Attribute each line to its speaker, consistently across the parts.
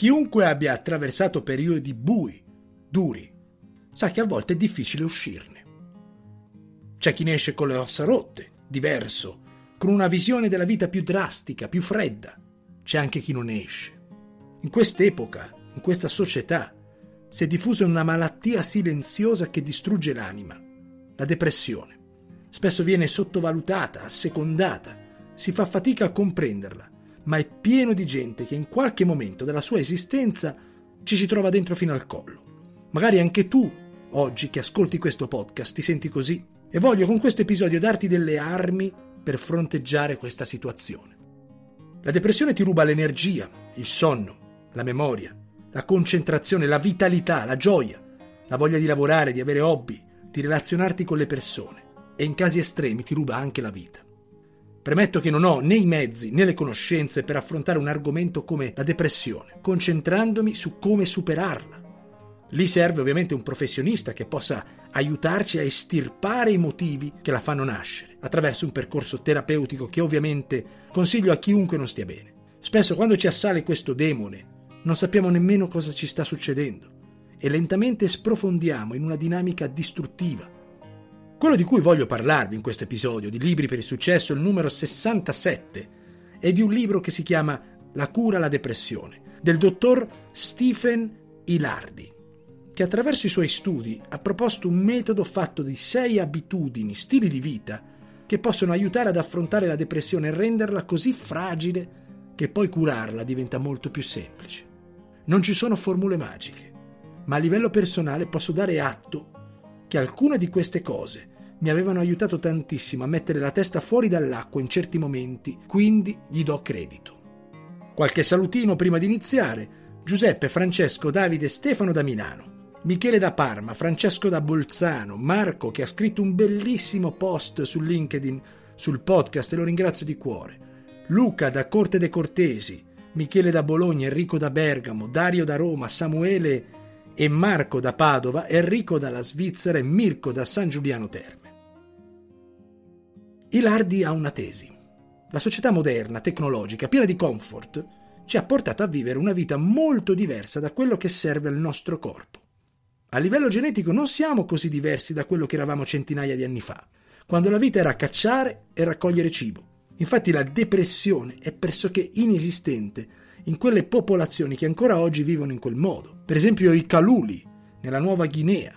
Speaker 1: Chiunque abbia attraversato periodi bui, duri, sa che a volte è difficile uscirne. C'è chi ne esce con le ossa rotte, diverso, con una visione della vita più drastica, più fredda. C'è anche chi non ne esce. In quest'epoca, in questa società, si è diffusa una malattia silenziosa che distrugge l'anima, la depressione. Spesso viene sottovalutata, assecondata, si fa fatica a comprenderla, ma è pieno di gente che in qualche momento della sua esistenza ci si trova dentro fino al collo. Magari anche tu, oggi che ascolti questo podcast, ti senti così e voglio con questo episodio darti delle armi per fronteggiare questa situazione. La depressione ti ruba l'energia, il sonno, la memoria, la concentrazione, la vitalità, la gioia, la voglia di lavorare, di avere hobby, di relazionarti con le persone e in casi estremi ti ruba anche la vita. Premetto che non ho né i mezzi né le conoscenze per affrontare un argomento come la depressione, concentrandomi su come superarla. Lì serve ovviamente un professionista che possa aiutarci a estirpare i motivi che la fanno nascere, attraverso un percorso terapeutico che ovviamente consiglio a chiunque non stia bene. Spesso quando ci assale questo demone non sappiamo nemmeno cosa ci sta succedendo e lentamente sprofondiamo in una dinamica distruttiva. Quello di cui voglio parlarvi in questo episodio di Libri per il successo, il numero 67, è di un libro che si chiama La cura alla depressione, del dottor Stephen Ilardi, che attraverso i suoi studi ha proposto un metodo fatto di sei abitudini, stili di vita, che possono aiutare ad affrontare la depressione e renderla così fragile che poi curarla diventa molto più semplice. Non ci sono formule magiche, ma a livello personale posso dare atto che alcune di queste cose mi avevano aiutato tantissimo a mettere la testa fuori dall'acqua in certi momenti, quindi gli do credito. Qualche salutino prima di iniziare. Giuseppe, Francesco, Davide, Stefano da Milano. Michele da Parma, Francesco da Bolzano, Marco che ha scritto un bellissimo post su LinkedIn sul podcast e lo ringrazio di cuore. Luca da Corte dei Cortesi, Michele da Bologna, Enrico da Bergamo, Dario da Roma, Samuele e Marco da Padova, Enrico dalla Svizzera e Mirko da San Giuliano Terme. Ilardi ha una tesi. La società moderna, tecnologica, piena di comfort, ci ha portato a vivere una vita molto diversa da quello che serve al nostro corpo. A livello genetico non siamo così diversi da quello che eravamo centinaia di anni fa, quando la vita era cacciare e raccogliere cibo. Infatti la depressione è pressoché inesistente in quelle popolazioni che ancora oggi vivono in quel modo. Per esempio i Kaluli, nella Nuova Guinea.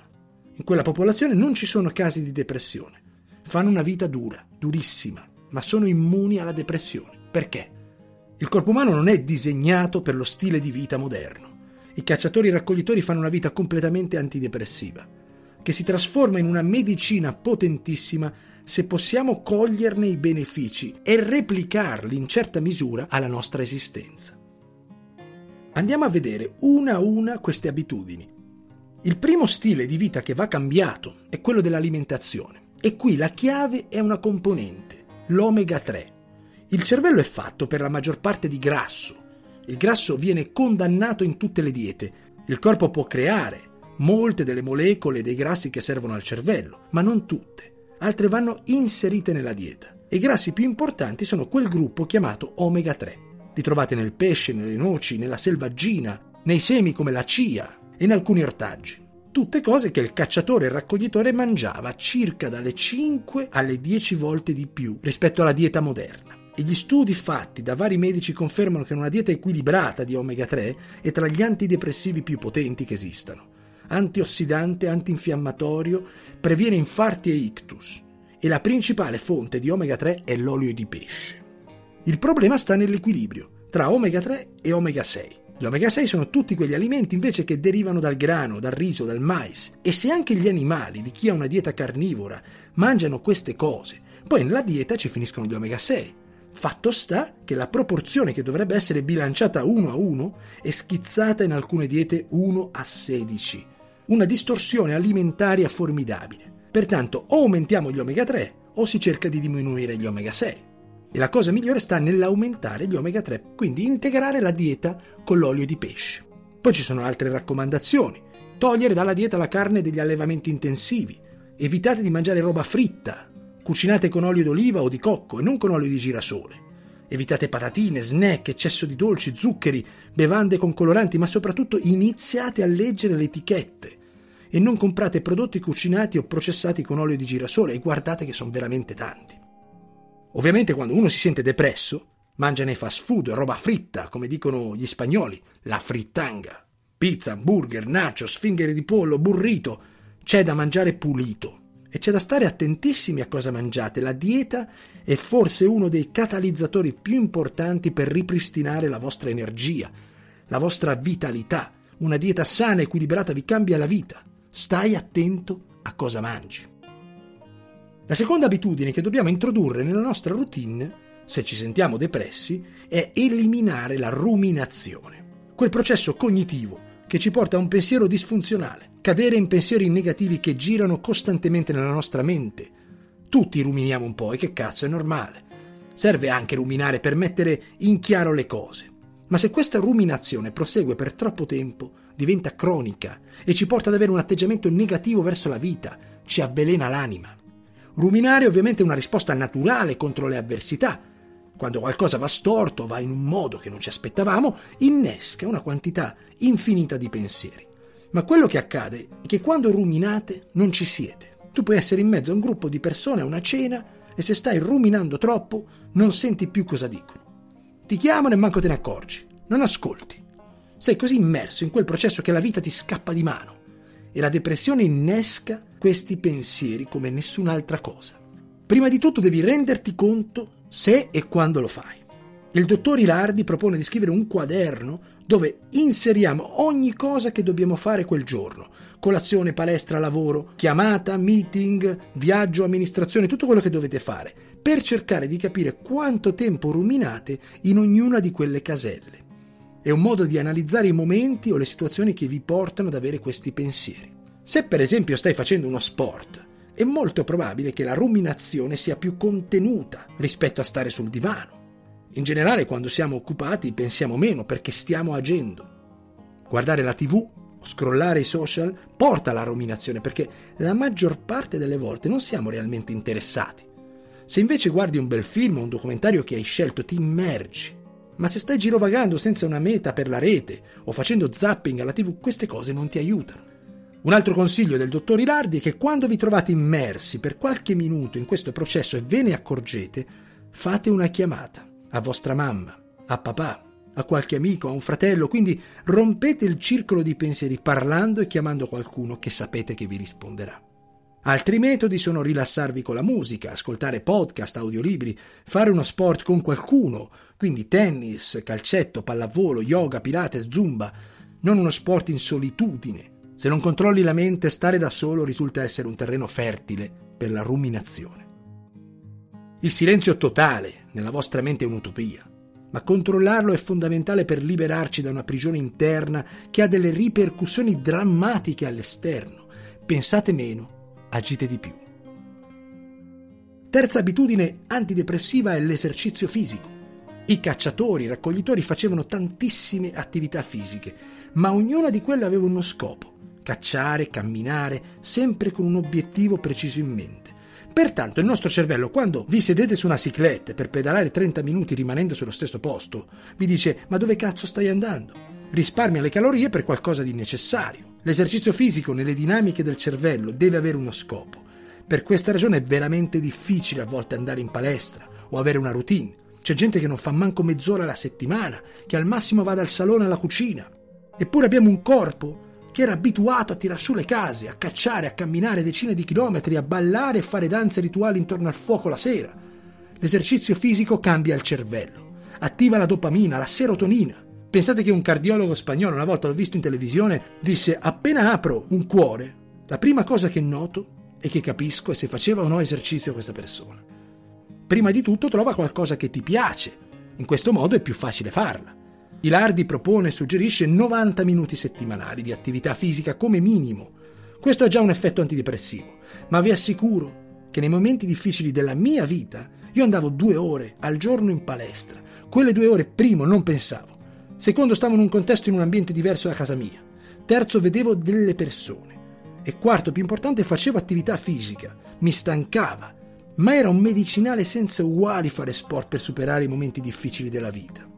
Speaker 1: In quella popolazione non ci sono casi di depressione. Fanno una vita dura, durissima, ma sono immuni alla depressione. Perché? Il corpo umano non è disegnato per lo stile di vita moderno. I cacciatori raccoglitori fanno una vita completamente antidepressiva, che si trasforma in una medicina potentissima se possiamo coglierne i benefici e replicarli in certa misura alla nostra esistenza. Andiamo a vedere una a una queste abitudini. Il primo stile di vita che va cambiato è quello dell'alimentazione e qui la chiave è una componente, l'omega 3. Il cervello è fatto per la maggior parte di grasso. Il grasso viene condannato in tutte le diete. Il corpo può creare molte delle molecole dei grassi che servono al cervello, ma non tutte altre vanno inserite nella dieta. I grassi più importanti sono quel gruppo chiamato omega 3. Li trovate nel pesce, nelle noci, nella selvaggina, nei semi come la chia e in alcuni ortaggi. Tutte cose che il cacciatore e il raccoglitore mangiava circa dalle 5 alle 10 volte di più rispetto alla dieta moderna. E gli studi fatti da vari medici confermano che una dieta equilibrata di omega 3 è tra gli antidepressivi più potenti che esistano antiossidante, antinfiammatorio, previene infarti e ictus e la principale fonte di omega 3 è l'olio di pesce. Il problema sta nell'equilibrio tra omega 3 e omega 6. Gli omega 6 sono tutti quegli alimenti invece che derivano dal grano, dal riso, dal mais. E se anche gli animali di chi ha una dieta carnivora mangiano queste cose, poi nella dieta ci finiscono gli omega 6. Fatto sta che la proporzione che dovrebbe essere bilanciata 1 a 1 è schizzata in alcune diete 1 a 16 una distorsione alimentaria formidabile. Pertanto o aumentiamo gli omega 3 o si cerca di diminuire gli omega 6. E la cosa migliore sta nell'aumentare gli omega 3, quindi integrare la dieta con l'olio di pesce. Poi ci sono altre raccomandazioni. Togliere dalla dieta la carne degli allevamenti intensivi. Evitate di mangiare roba fritta, cucinate con olio d'oliva o di cocco e non con olio di girasole. Evitate patatine, snack, eccesso di dolci, zuccheri, bevande con coloranti, ma soprattutto iniziate a leggere le etichette e non comprate prodotti cucinati o processati con olio di girasole e guardate che sono veramente tanti. Ovviamente quando uno si sente depresso, mangia nei fast food, roba fritta, come dicono gli spagnoli, la frittanga. Pizza, hamburger, nachos, fingere di pollo, burrito. C'è da mangiare pulito e c'è da stare attentissimi a cosa mangiate. La dieta è forse uno dei catalizzatori più importanti per ripristinare la vostra energia, la vostra vitalità. Una dieta sana e equilibrata vi cambia la vita. Stai attento a cosa mangi. La seconda abitudine che dobbiamo introdurre nella nostra routine, se ci sentiamo depressi, è eliminare la ruminazione, quel processo cognitivo che ci porta a un pensiero disfunzionale, cadere in pensieri negativi che girano costantemente nella nostra mente. Tutti ruminiamo un po' e che cazzo è normale. Serve anche ruminare per mettere in chiaro le cose. Ma se questa ruminazione prosegue per troppo tempo, diventa cronica e ci porta ad avere un atteggiamento negativo verso la vita, ci avvelena l'anima. Ruminare ovviamente è una risposta naturale contro le avversità. Quando qualcosa va storto, va in un modo che non ci aspettavamo, innesca una quantità infinita di pensieri. Ma quello che accade è che quando ruminate non ci siete. Tu puoi essere in mezzo a un gruppo di persone a una cena e se stai ruminando troppo non senti più cosa dicono. Ti chiamano e manco te ne accorgi, non ascolti. Sei così immerso in quel processo che la vita ti scappa di mano e la depressione innesca questi pensieri come nessun'altra cosa. Prima di tutto devi renderti conto se e quando lo fai. Il dottor Ilardi propone di scrivere un quaderno dove inseriamo ogni cosa che dobbiamo fare quel giorno. Colazione, palestra, lavoro, chiamata, meeting, viaggio, amministrazione, tutto quello che dovete fare, per cercare di capire quanto tempo ruminate in ognuna di quelle caselle. È un modo di analizzare i momenti o le situazioni che vi portano ad avere questi pensieri. Se per esempio stai facendo uno sport, è molto probabile che la ruminazione sia più contenuta rispetto a stare sul divano. In generale quando siamo occupati pensiamo meno perché stiamo agendo. Guardare la tv o scrollare i social porta alla ruminazione perché la maggior parte delle volte non siamo realmente interessati. Se invece guardi un bel film o un documentario che hai scelto ti immergi ma se stai girovagando senza una meta per la rete o facendo zapping alla TV, queste cose non ti aiutano. Un altro consiglio del dottor Ilardi è che quando vi trovate immersi per qualche minuto in questo processo e ve ne accorgete, fate una chiamata a vostra mamma, a papà, a qualche amico, a un fratello, quindi rompete il circolo di pensieri parlando e chiamando qualcuno che sapete che vi risponderà. Altri metodi sono rilassarvi con la musica, ascoltare podcast, audiolibri, fare uno sport con qualcuno, quindi tennis, calcetto, pallavolo, yoga, pilates, zumba, non uno sport in solitudine. Se non controlli la mente, stare da solo risulta essere un terreno fertile per la ruminazione. Il silenzio totale nella vostra mente è un'utopia, ma controllarlo è fondamentale per liberarci da una prigione interna che ha delle ripercussioni drammatiche all'esterno. Pensate meno agite di più. Terza abitudine antidepressiva è l'esercizio fisico. I cacciatori, i raccoglitori facevano tantissime attività fisiche, ma ognuna di quelle aveva uno scopo, cacciare, camminare, sempre con un obiettivo preciso in mente. Pertanto il nostro cervello, quando vi sedete su una ciclette per pedalare 30 minuti rimanendo sullo stesso posto, vi dice ma dove cazzo stai andando? Risparmia le calorie per qualcosa di necessario. L'esercizio fisico nelle dinamiche del cervello deve avere uno scopo. Per questa ragione è veramente difficile a volte andare in palestra o avere una routine. C'è gente che non fa manco mezz'ora alla settimana, che al massimo va dal salone alla cucina. Eppure abbiamo un corpo che era abituato a tirar su le case, a cacciare, a camminare decine di chilometri, a ballare e fare danze rituali intorno al fuoco la sera. L'esercizio fisico cambia il cervello, attiva la dopamina, la serotonina, Pensate che un cardiologo spagnolo, una volta l'ho visto in televisione, disse appena apro un cuore, la prima cosa che noto e che capisco è se faceva o no esercizio questa persona. Prima di tutto trova qualcosa che ti piace, in questo modo è più facile farla. Ilardi propone e suggerisce 90 minuti settimanali di attività fisica come minimo. Questo ha già un effetto antidepressivo, ma vi assicuro che nei momenti difficili della mia vita io andavo due ore al giorno in palestra. Quelle due ore, primo, non pensavo. Secondo, stavo in un contesto in un ambiente diverso da casa mia. Terzo, vedevo delle persone. E quarto, più importante, facevo attività fisica. Mi stancava. ma era un medicinale senza uguali fare sport per superare i momenti difficili della vita.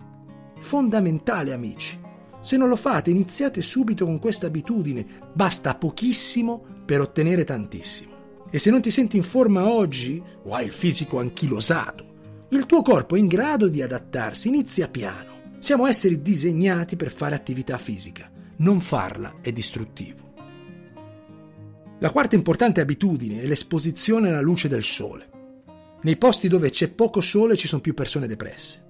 Speaker 1: Fondamentale, amici. Se non lo fate, iniziate subito con questa abitudine. Basta pochissimo per ottenere tantissimo. E se non ti senti in forma oggi, o hai il fisico anchilosato, il tuo corpo è in grado di adattarsi, inizia piano. Siamo esseri disegnati per fare attività fisica. Non farla è distruttivo. La quarta importante abitudine è l'esposizione alla luce del sole. Nei posti dove c'è poco sole ci sono più persone depresse.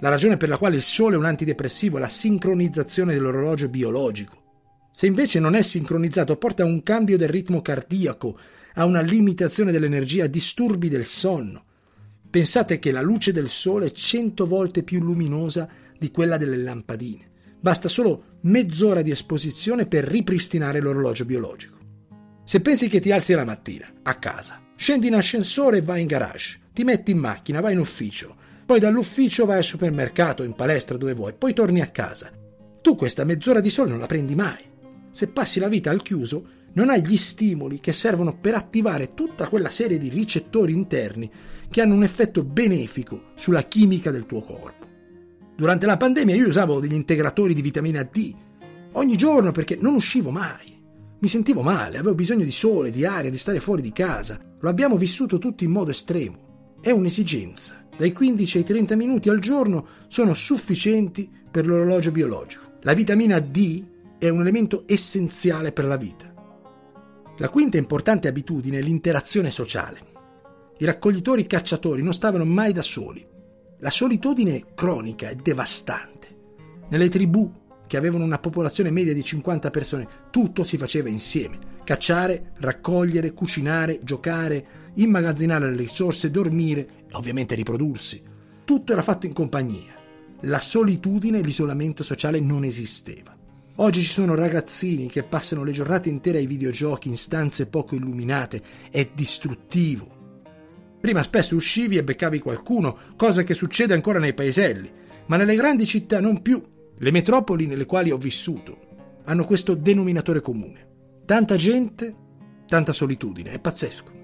Speaker 1: La ragione per la quale il sole è un antidepressivo è la sincronizzazione dell'orologio biologico. Se invece non è sincronizzato porta a un cambio del ritmo cardiaco, a una limitazione dell'energia, a disturbi del sonno. Pensate che la luce del sole è cento volte più luminosa di quella delle lampadine. Basta solo mezz'ora di esposizione per ripristinare l'orologio biologico. Se pensi che ti alzi la mattina, a casa, scendi in ascensore e vai in garage, ti metti in macchina, vai in ufficio, poi dall'ufficio vai al supermercato, in palestra, dove vuoi, poi torni a casa. Tu questa mezz'ora di sole non la prendi mai. Se passi la vita al chiuso, non hai gli stimoli che servono per attivare tutta quella serie di ricettori interni che hanno un effetto benefico sulla chimica del tuo corpo. Durante la pandemia io usavo degli integratori di vitamina D ogni giorno perché non uscivo mai. Mi sentivo male, avevo bisogno di sole, di aria, di stare fuori di casa. Lo abbiamo vissuto tutti in modo estremo. È un'esigenza. Dai 15 ai 30 minuti al giorno sono sufficienti per l'orologio biologico. La vitamina D è un elemento essenziale per la vita. La quinta importante abitudine è l'interazione sociale. I raccoglitori cacciatori non stavano mai da soli. La solitudine cronica è devastante. Nelle tribù che avevano una popolazione media di 50 persone, tutto si faceva insieme. Cacciare, raccogliere, cucinare, giocare, immagazzinare le risorse, dormire e ovviamente riprodursi. Tutto era fatto in compagnia. La solitudine e l'isolamento sociale non esisteva. Oggi ci sono ragazzini che passano le giornate intere ai videogiochi in stanze poco illuminate. È distruttivo. Prima spesso uscivi e beccavi qualcuno, cosa che succede ancora nei paeselli, ma nelle grandi città non più. Le metropoli nelle quali ho vissuto hanno questo denominatore comune. Tanta gente, tanta solitudine, è pazzesco.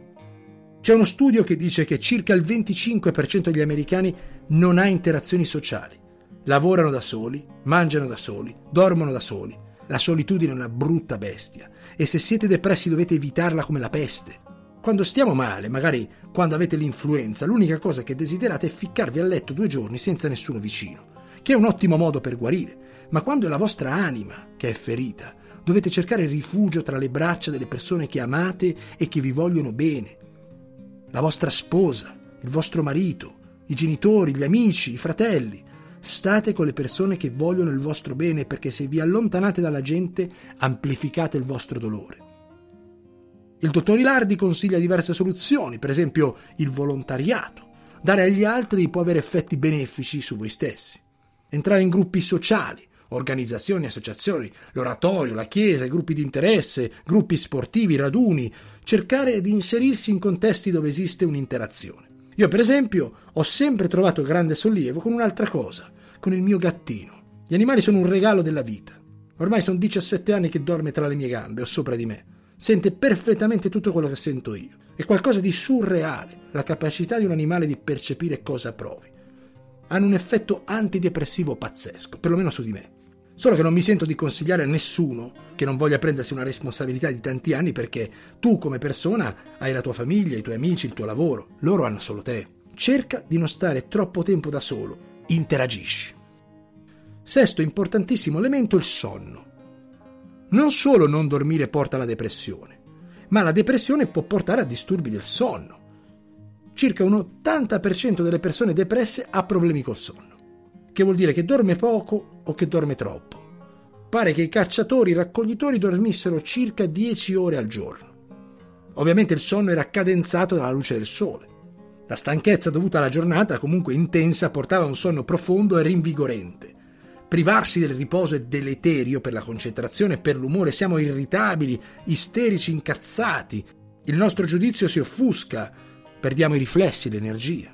Speaker 1: C'è uno studio che dice che circa il 25% degli americani non ha interazioni sociali. Lavorano da soli, mangiano da soli, dormono da soli. La solitudine è una brutta bestia e se siete depressi dovete evitarla come la peste. Quando stiamo male, magari quando avete l'influenza, l'unica cosa che desiderate è ficcarvi a letto due giorni senza nessuno vicino che è un ottimo modo per guarire, ma quando è la vostra anima che è ferita, dovete cercare rifugio tra le braccia delle persone che amate e che vi vogliono bene. La vostra sposa, il vostro marito, i genitori, gli amici, i fratelli. State con le persone che vogliono il vostro bene perché se vi allontanate dalla gente amplificate il vostro dolore. Il dottor Ilardi consiglia diverse soluzioni, per esempio il volontariato. Dare agli altri può avere effetti benefici su voi stessi entrare in gruppi sociali, organizzazioni, associazioni, l'oratorio, la chiesa, gruppi di interesse, gruppi sportivi, raduni, cercare di inserirsi in contesti dove esiste un'interazione. Io, per esempio, ho sempre trovato grande sollievo con un'altra cosa, con il mio gattino. Gli animali sono un regalo della vita. Ormai sono 17 anni che dorme tra le mie gambe o sopra di me. Sente perfettamente tutto quello che sento io. È qualcosa di surreale, la capacità di un animale di percepire cosa provi hanno un effetto antidepressivo pazzesco, perlomeno su di me. Solo che non mi sento di consigliare a nessuno che non voglia prendersi una responsabilità di tanti anni perché tu come persona hai la tua famiglia, i tuoi amici, il tuo lavoro, loro hanno solo te. Cerca di non stare troppo tempo da solo, interagisci. Sesto importantissimo elemento, il sonno. Non solo non dormire porta alla depressione, ma la depressione può portare a disturbi del sonno circa un 80% delle persone depresse ha problemi col sonno, che vuol dire che dorme poco o che dorme troppo. Pare che i cacciatori i raccoglitori dormissero circa 10 ore al giorno. Ovviamente il sonno era cadenzato dalla luce del sole. La stanchezza dovuta alla giornata, comunque intensa, portava a un sonno profondo e rinvigorente. Privarsi del riposo è deleterio per la concentrazione e per l'umore, siamo irritabili, isterici, incazzati. Il nostro giudizio si offusca, perdiamo i riflessi, l'energia.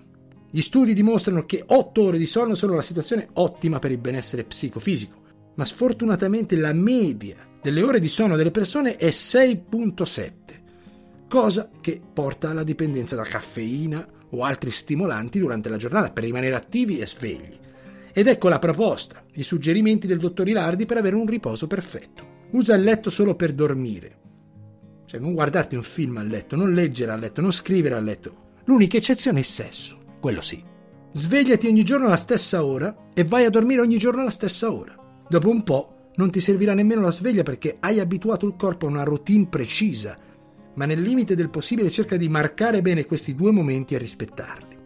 Speaker 1: Gli studi dimostrano che 8 ore di sonno sono la situazione ottima per il benessere psicofisico, ma sfortunatamente la media delle ore di sonno delle persone è 6.7. cosa che porta alla dipendenza da caffeina o altri stimolanti durante la giornata per rimanere attivi e svegli. Ed ecco la proposta, i suggerimenti del dottor Ilardi per avere un riposo perfetto. Usa il letto solo per dormire. Cioè non guardarti un film a letto, non leggere a letto, non scrivere a letto. L'unica eccezione è il sesso, quello sì. Svegliati ogni giorno alla stessa ora e vai a dormire ogni giorno alla stessa ora. Dopo un po' non ti servirà nemmeno la sveglia perché hai abituato il corpo a una routine precisa, ma nel limite del possibile cerca di marcare bene questi due momenti e rispettarli.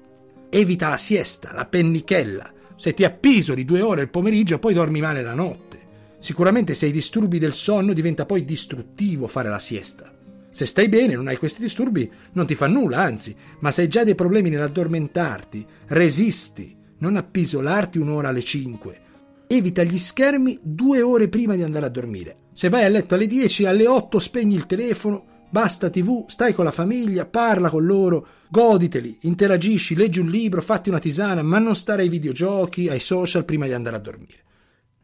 Speaker 1: Evita la siesta, la pennichella. Se ti appisoli due ore il pomeriggio poi dormi male la notte. Sicuramente se hai disturbi del sonno diventa poi distruttivo fare la siesta. Se stai bene, non hai questi disturbi, non ti fa nulla, anzi, ma se hai già dei problemi nell'addormentarti, resisti, non appisolarti un'ora alle 5. Evita gli schermi due ore prima di andare a dormire. Se vai a letto alle 10, alle 8 spegni il telefono, Basta TV, stai con la famiglia, parla con loro, goditeli, interagisci, leggi un libro, fatti una tisana, ma non stare ai videogiochi, ai social prima di andare a dormire.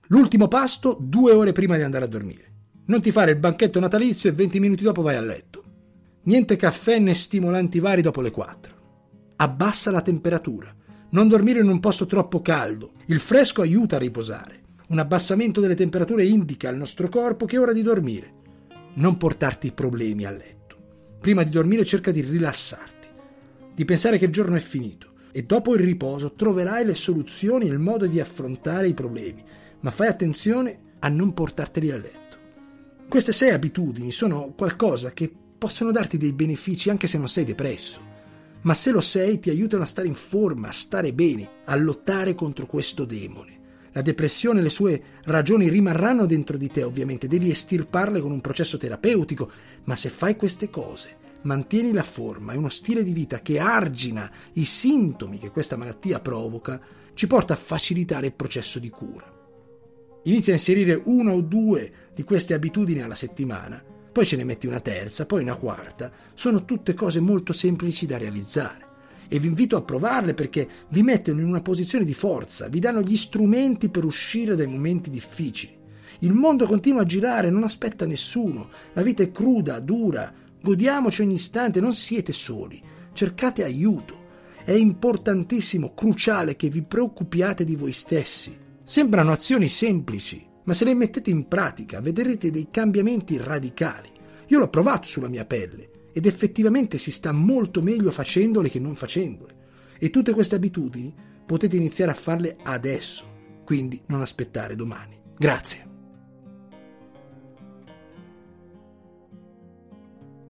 Speaker 1: L'ultimo pasto due ore prima di andare a dormire. Non ti fare il banchetto natalizio e 20 minuti dopo vai a letto. Niente caffè né stimolanti vari dopo le 4. Abbassa la temperatura. Non dormire in un posto troppo caldo. Il fresco aiuta a riposare. Un abbassamento delle temperature indica al nostro corpo che è ora di dormire non portarti problemi a letto. Prima di dormire cerca di rilassarti, di pensare che il giorno è finito e dopo il riposo troverai le soluzioni e il modo di affrontare i problemi, ma fai attenzione a non portarteli a letto. Queste sei abitudini sono qualcosa che possono darti dei benefici anche se non sei depresso, ma se lo sei ti aiutano a stare in forma, a stare bene, a lottare contro questo demone. La depressione e le sue ragioni rimarranno dentro di te, ovviamente, devi estirparle con un processo terapeutico, ma se fai queste cose, mantieni la forma e uno stile di vita che argina i sintomi che questa malattia provoca, ci porta a facilitare il processo di cura. Inizia a inserire una o due di queste abitudini alla settimana, poi ce ne metti una terza, poi una quarta, sono tutte cose molto semplici da realizzare e vi invito a provarle perché vi mettono in una posizione di forza, vi danno gli strumenti per uscire dai momenti difficili. Il mondo continua a girare, non aspetta nessuno, la vita è cruda, dura, godiamoci ogni istante, non siete soli, cercate aiuto. È importantissimo, cruciale che vi preoccupiate di voi stessi. Sembrano azioni semplici, ma se le mettete in pratica vedrete dei cambiamenti radicali. Io l'ho provato sulla mia pelle ed effettivamente si sta molto meglio facendole che non facendole. E tutte queste abitudini potete iniziare a farle adesso, quindi non aspettare domani. Grazie.